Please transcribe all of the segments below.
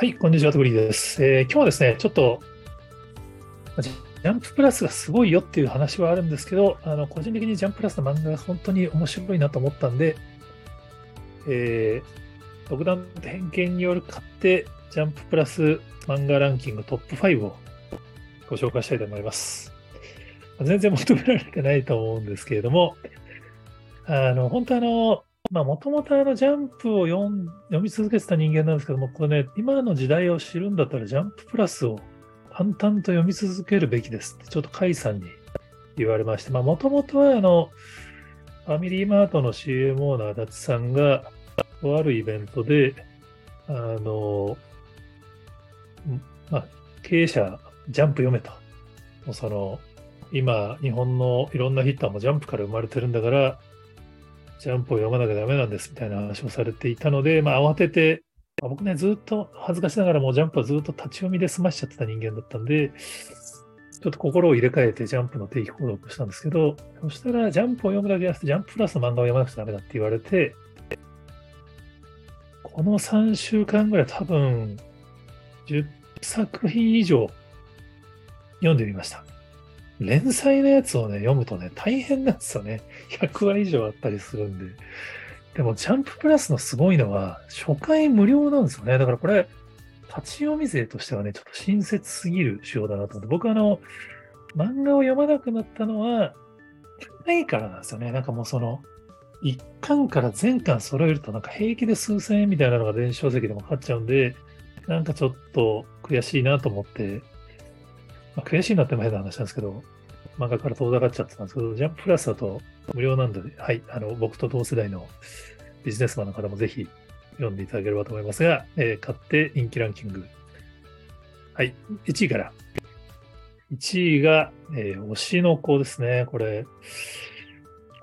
はい、こんにちは、とぐりです、えー今日はですね、ちょっと、ジャンププラスがすごいよっていう話はあるんですけど、あの個人的にジャンププラスの漫画が本当に面白いなと思ったんで、えー、独断と偏見による買って、ジャンププラス漫画ランキングトップ5をご紹介したいと思います。全然求められてないと思うんですけれども、あの、本当あの、まあ、もともとあのジャンプを読ん読み続けてた人間なんですけども、これね、今の時代を知るんだったら、ジャンププラスを淡々と読み続けるべきですって、ちょっと甲斐さんに言われまして、まあ、もともとはあの、ファミリーマートの CMO の足立さんが、とあるイベントで、あの、まあ、経営者、ジャンプ読めと。もうその、今、日本のいろんなヒッターもジャンプから生まれてるんだから、ジャンプを読まなきゃダメなんですみたいな話をされていたので、まあ、慌てて、ま僕ね、ずっと恥ずかしながらもうジャンプはずっと立ち読みで済ましちゃってた人間だったんで、ちょっと心を入れ替えてジャンプの定期購読したんですけど、そしたらジャンプを読むだけじゃなくて、ジャンププラスの漫画を読まなくちゃダメだって言われて、この3週間ぐらい多分、10作品以上読んでみました。連載のやつをね、読むとね、大変なんですよね。100話以上あったりするんで。でも、ジャンププラスのすごいのは、初回無料なんですよね。だからこれ、立ち読み勢としてはね、ちょっと親切すぎる仕様だなと思って、僕あの、漫画を読まなくなったのは、高いからなんですよね。なんかもうその、1巻から全巻揃えると、なんか平気で数千円みたいなのが電子書籍でもかかっちゃうんで、なんかちょっと悔しいなと思って、まあ、悔しいなっても変な話なんですけど、漫画から遠ざかっちゃってたんですけど、ジャンププラスだと無料なんで、はい、あの、僕と同世代のビジネスマンの方もぜひ読んでいただければと思いますが、えー買って人気ランキング。はい、1位から。1位が、えー推しの子ですね。これ、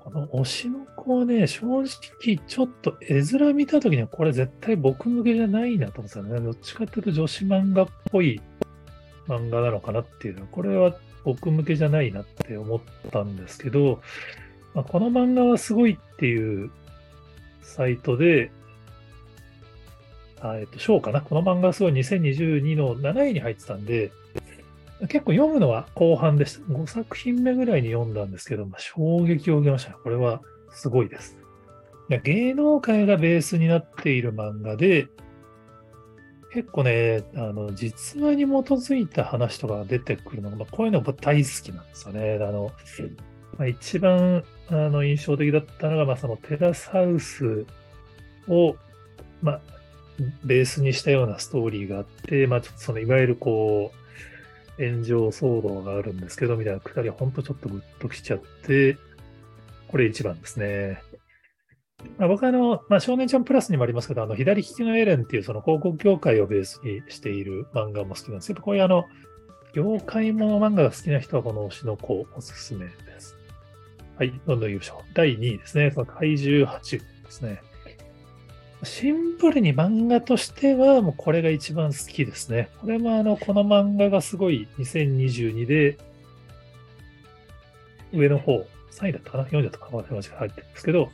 この推しの子はね、正直ちょっと絵面見たときにはこれ絶対僕向けじゃないなと思ってたよね。どっちかっていうと女子漫画っぽい漫画なのかなっていうのは、これは僕向けじゃないなって思ったんですけど、まあ、この漫画はすごいっていうサイトで、あえっと、賞かな？この漫画はすごい2022の7位に入ってたんで、結構読むのは後半でした。5作品目ぐらいに読んだんですけど、まあ、衝撃を受けました。これはすごいです。芸能界がベースになっている漫画で、結構ね、あの、実話に基づいた話とかが出てくるのが、まあ、こういうのが大好きなんですよね。あの、まあ、一番あの印象的だったのが、まあ、そのテラスハウスを、まあ、ベースにしたようなストーリーがあって、まあ、ちょっとそのいわゆるこう、炎上騒動があるんですけど、みたいなくだり、ほんとちょっとグッときちゃって、これ一番ですね。まあ、僕はあの、まあ、少年ちゃんプラスにもありますけど、あの、左利きのエレンっていうその広告業界をベースにしている漫画も好きなんですけど、こういうあの、業界もの漫画が好きな人はこの推しの子おすすめです。はい、どんどん優勝。第2位ですね。この怪獣8ですね。シンプルに漫画としては、もうこれが一番好きですね。これもあの、この漫画がすごい2022で、上の方、3位だったかな ?4 位だったかな？忘れました入ってるんですけど、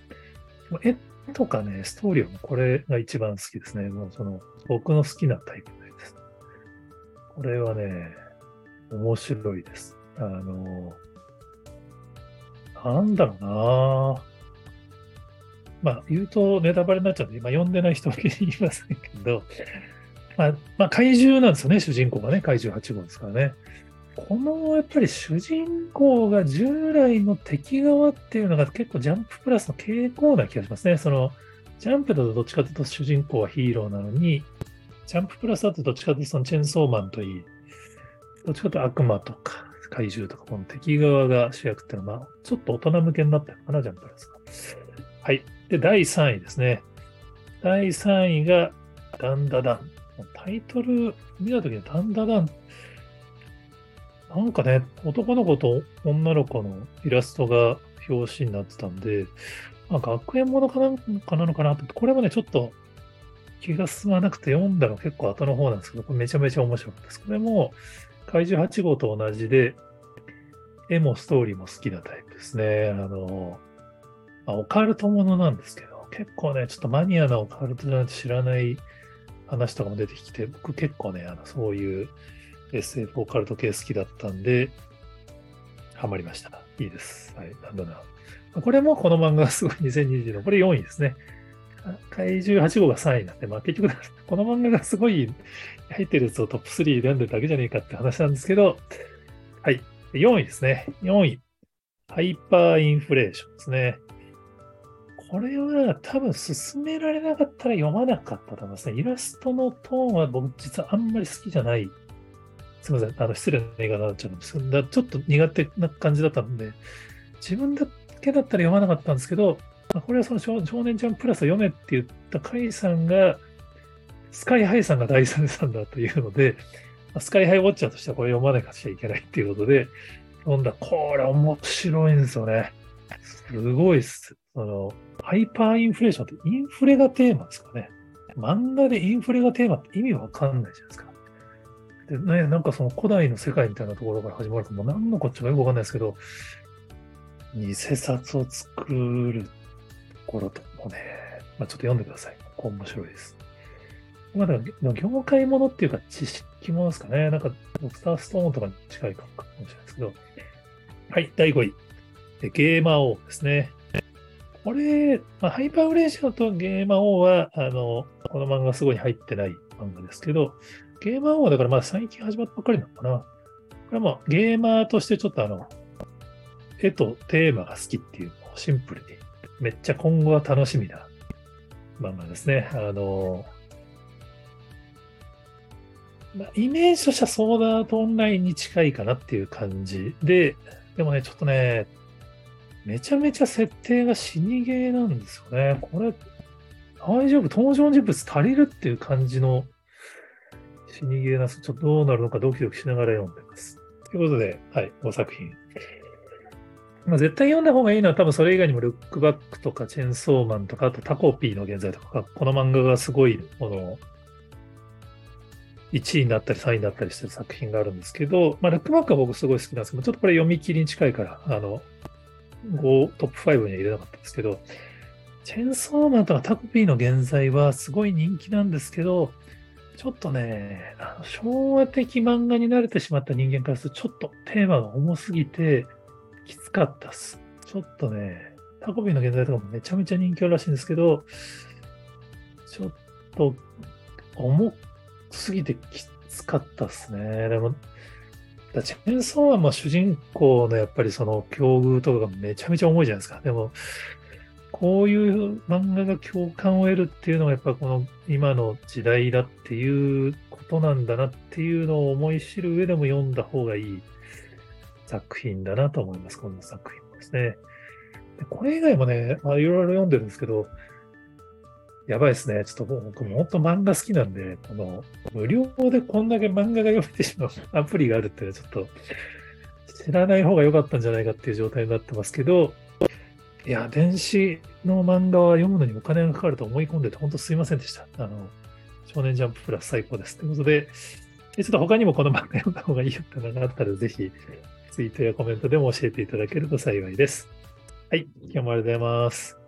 絵とかね、ストーリーはもこれが一番好きですね。もうその、僕の好きなタイプです。これはね、面白いです。あの、なんだろうなまあ、言うとネタバレになっちゃうんで、今読んでない人向けに言いませんけど、まあ、まあ、怪獣なんですよね、主人公がね、怪獣8号ですからね。このやっぱり主人公が従来の敵側っていうのが結構ジャンププラスの傾向な気がしますね。その、ジャンプだとどっちかというと主人公はヒーローなのに、ジャンププラスだとどっちかというとそのチェンソーマンといい、どっちかというと悪魔とか怪獣とか、この敵側が主役っていうのは、ちょっと大人向けになってるのかな、ジャンププラスが。はい。で、第3位ですね。第3位が、ダンダダン。タイトル見たときにダンダダン。なんかね、男の子と女の子のイラストが表紙になってたんで、まあ、学園ものかなんかなのかなと、これもね、ちょっと気が進まなくて読んだの結構後の方なんですけど、これめちゃめちゃ面白かったです。これも怪獣8号と同じで、絵もストーリーも好きなタイプですね。あの、まあ、オカルトものなんですけど、結構ね、ちょっとマニアなオカルトないと知らない話とかも出てきて、僕結構ね、あのそういう SF オカルト系好きだったんで、ハマりました。いいです。はい、なんだな。これもこの漫画すごい2020の、これ4位ですね。怪獣8号が3位なんで、まあ結局、この漫画がすごい入ってるやつをトップ3で読んでるだけじゃねえかって話なんですけど、はい。4位ですね。4位。ハイパーインフレーションですね。これは多分進められなかったら読まなかったと思いますね。イラストのトーンは僕実はあんまり好きじゃない。すみません。あの失礼な言い方になっちゃうんですけど、ちょっと苦手な感じだったんで、自分だけだったら読まなかったんですけど、これはその少年ジャンプラス読めって言った甲斐さんが、スカイハイさんが大賛さんだというので、スカイハイウォッチャーとしてはこれ読まなきゃいけないっていうことで、読んだ。これ面白いんですよね。すごいっす。その、ハイパーインフレーションってインフレがテーマですかね。漫画でインフレがテーマって意味わかんないじゃないですか。でね、なんかその古代の世界みたいなところから始まると、もう何のこっちもよくわかんないですけど、偽札を作るところともね、まあ、ちょっと読んでください。ここ面白いです。まだ業界ものっていうか知識ものですかね。なんか、ドクターストーンとかに近いかもしれないですけど。はい、第5位。ゲーマー王ですね。これ、まあ、ハイパーフレーションとゲーマー王は、あの、この漫画すごい入ってない漫画ですけど、ゲーマー王はだからまだ最近始まったばっかりなのかな。これはもうゲーマーとしてちょっとあの、絵とテーマが好きっていうのをシンプルに、めっちゃ今後は楽しみな漫画ですね。あの、まあ、イメージとしてはソーダートオンラインに近いかなっていう感じで、でもね、ちょっとね、めちゃめちゃ設定が死にゲーなんですよね。これ、大丈夫？登場人物足りるっていう感じの死にゲーなちょっとどうなるのかドキドキしながら読んでます。ということで、はい、5作品。まあ、絶対読んだ方がいいのは多分それ以外にもルックバックとかチェンソーマンとか、あとタコピーの現在とか、この漫画がすごい、この、1位になったり3位になったりしてる作品があるんですけど、まあ、ルックバックは僕すごい好きなんですけど、ちょっとこれ読み切りに近いから、あの、5トップ5には入れなかったんですけど、チェンソーマンとかタコピーの現在はすごい人気なんですけど、ちょっとね、あの昭和的漫画に慣れてしまった人間からすると、ちょっとテーマが重すぎて、きつかったっす。ちょっとね、タコピーの現在とかもめちゃめちゃ人気あるらしいんですけど、ちょっと重すぎてきつかったっすね。でも、チェンソーマンも主人公のやっぱりその境遇とかがめちゃめちゃ重いじゃないですか。でも、こういう漫画が共感を得るっていうのがやっぱこの今の時代だっていうことなんだなっていうのを思い知る上でも読んだ方がいい作品だなと思います。この作品もですね。でこれ以外もね、まあ、いろいろ読んでるんですけど、やばいですね。ちょっと僕も本当漫画好きなんで、この無料でこんだけ漫画が読めてしまうアプリがあるっていうのはちょっと知らない方が良かったんじゃないかっていう状態になってますけど、いや、電子の漫画は読むのにお金がかかると思い込んでて、本当すいませんでした。あの、少年ジャンププラス最高です。ということで、ちょっと他にもこの漫画読んだ方がいいよってのがあったら、ぜひ、ツイートやコメントでも教えていただけると幸いです。はい、今日もありがとうございます。